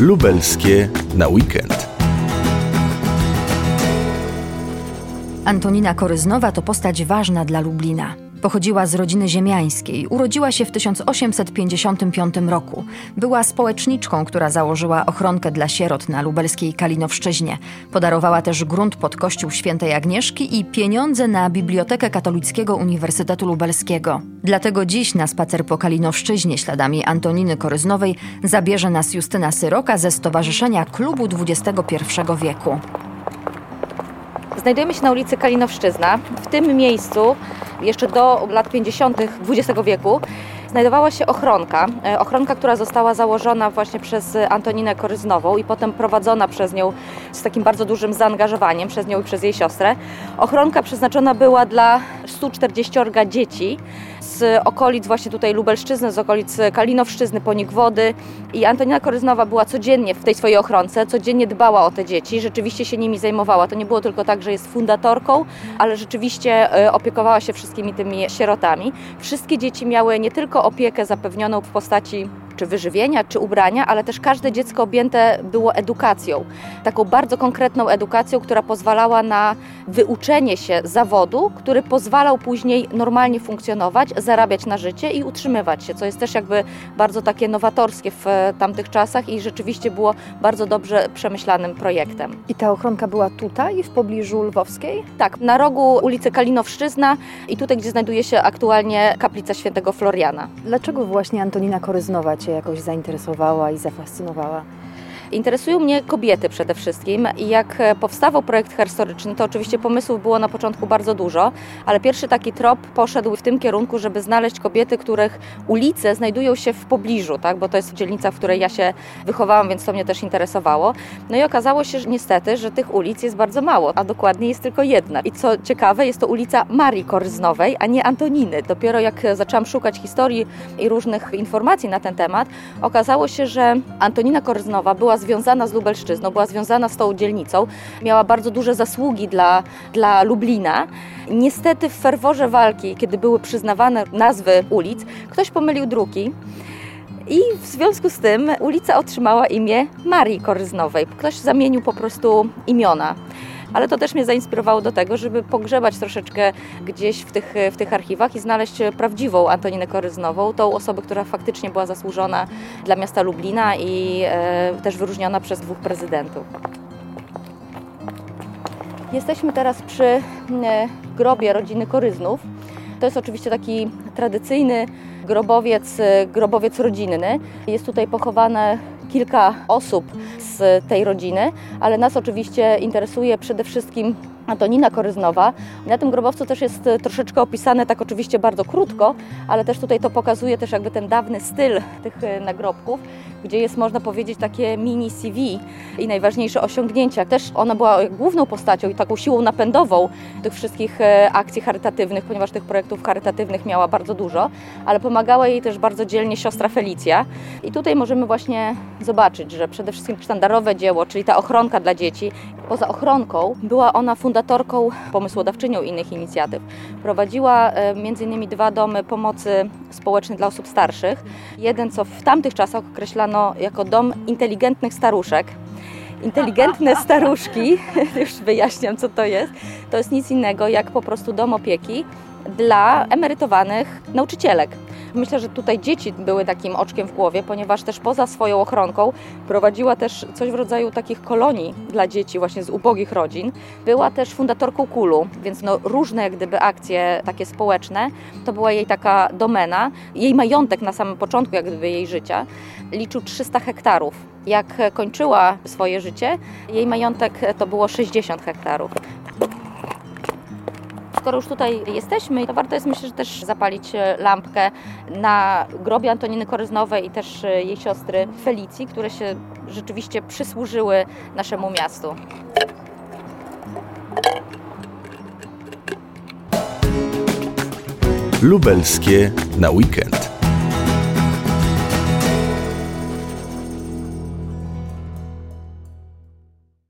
Lubelskie na weekend. Antonina Koryznowa to postać ważna dla Lublina. Pochodziła z rodziny ziemiańskiej, urodziła się w 1855 roku. Była społeczniczką, która założyła ochronkę dla sierot na lubelskiej Kalinowszczyźnie. Podarowała też grunt pod kościół świętej Agnieszki i pieniądze na Bibliotekę Katolickiego Uniwersytetu Lubelskiego. Dlatego dziś na spacer po Kalinowszczyźnie śladami Antoniny Koryznowej zabierze nas Justyna Syroka ze Stowarzyszenia Klubu XXI wieku. Znajdujemy się na ulicy Kalinowszczyzna. W tym miejscu jeszcze do lat 50. XX wieku znajdowała się ochronka. E, ochronka, która została założona właśnie przez Antoninę Koryznową i potem prowadzona przez nią z takim bardzo dużym zaangażowaniem, przez nią i przez jej siostrę. Ochronka przeznaczona była dla 140 dzieci z okolic właśnie tutaj Lubelszczyzny, z okolic Kalinowszczyzny, Ponik-Wody i Antonina Koryznowa była codziennie w tej swojej ochronce, codziennie dbała o te dzieci, rzeczywiście się nimi zajmowała. To nie było tylko tak, że jest fundatorką, ale rzeczywiście e, opiekowała się wszystkimi tymi sierotami. Wszystkie dzieci miały nie tylko opiekę zapewnioną w postaci czy wyżywienia, czy ubrania, ale też każde dziecko objęte było edukacją. Taką bardzo konkretną edukacją, która pozwalała na wyuczenie się zawodu, który pozwalał później normalnie funkcjonować, zarabiać na życie i utrzymywać się, co jest też jakby bardzo takie nowatorskie w tamtych czasach i rzeczywiście było bardzo dobrze przemyślanym projektem. I ta ochronka była tutaj, w pobliżu Lwowskiej? Tak, na rogu ulicy Kalinowszczyzna i tutaj, gdzie znajduje się aktualnie kaplica świętego Floriana. Dlaczego właśnie Antonina Koryznowa Jakoś zainteresowała i zafascynowała? Interesują mnie kobiety przede wszystkim i jak powstawał projekt historyczny, to oczywiście pomysłów było na początku bardzo dużo, ale pierwszy taki trop poszedł w tym kierunku, żeby znaleźć kobiety, których ulice znajdują się w pobliżu, tak? bo to jest dzielnica, w której ja się wychowałam, więc to mnie też interesowało. No i okazało się że niestety, że tych ulic jest bardzo mało, a dokładnie jest tylko jedna. I co ciekawe, jest to ulica Marii Koryznowej, a nie Antoniny. Dopiero jak zaczęłam szukać historii i różnych informacji na ten temat, okazało się, że Antonina Koryznowa była związana z Lubelszczyzną, była związana z tą dzielnicą, miała bardzo duże zasługi dla, dla Lublina. Niestety w ferworze walki, kiedy były przyznawane nazwy ulic, ktoś pomylił druki. I w związku z tym ulica otrzymała imię Marii Koryznowej. Ktoś zamienił po prostu imiona ale to też mnie zainspirowało do tego, żeby pogrzebać troszeczkę gdzieś w tych, w tych archiwach i znaleźć prawdziwą Antoninę Koryznową, tą osobę, która faktycznie była zasłużona dla miasta Lublina i e, też wyróżniona przez dwóch prezydentów. Jesteśmy teraz przy e, grobie rodziny Koryznów. To jest oczywiście taki tradycyjny grobowiec, e, grobowiec rodzinny. Jest tutaj pochowane kilka osób z tej rodziny, ale nas oczywiście interesuje przede wszystkim Antonina Koryznowa. Na tym grobowcu też jest e, troszeczkę opisane, tak oczywiście bardzo krótko, ale też tutaj to pokazuje też jakby ten dawny styl tych e, nagrobków, gdzie jest można powiedzieć takie mini CV i najważniejsze osiągnięcia. Też ona była główną postacią i taką siłą napędową tych wszystkich e, akcji charytatywnych, ponieważ tych projektów charytatywnych miała bardzo dużo, ale pomagała jej też bardzo dzielnie siostra Felicja. I tutaj możemy właśnie zobaczyć, że przede wszystkim sztandarowe dzieło, czyli ta ochronka dla dzieci, poza ochronką była ona fundatorem fundatorką, pomysłodawczynią innych inicjatyw. Prowadziła e, m.in. dwa domy pomocy społecznej dla osób starszych. Jeden, co w tamtych czasach określano jako dom inteligentnych staruszek. Inteligentne staruszki, już wyjaśniam co to jest, to jest nic innego jak po prostu dom opieki dla emerytowanych nauczycielek. Myślę, że tutaj dzieci były takim oczkiem w głowie, ponieważ też poza swoją ochronką prowadziła też coś w rodzaju takich kolonii dla dzieci właśnie z ubogich rodzin. Była też fundatorką Kulu, więc no różne jak gdyby akcje takie społeczne, to była jej taka domena. Jej majątek na samym początku jak gdyby jej życia liczył 300 hektarów. Jak kończyła swoje życie, jej majątek to było 60 hektarów skoro już tutaj jesteśmy, to warto jest myślę, że też zapalić e, lampkę na grobie Antoniny Koryznowej i też e, jej siostry Felicji, które się rzeczywiście przysłużyły naszemu miastu. Lubelskie na weekend.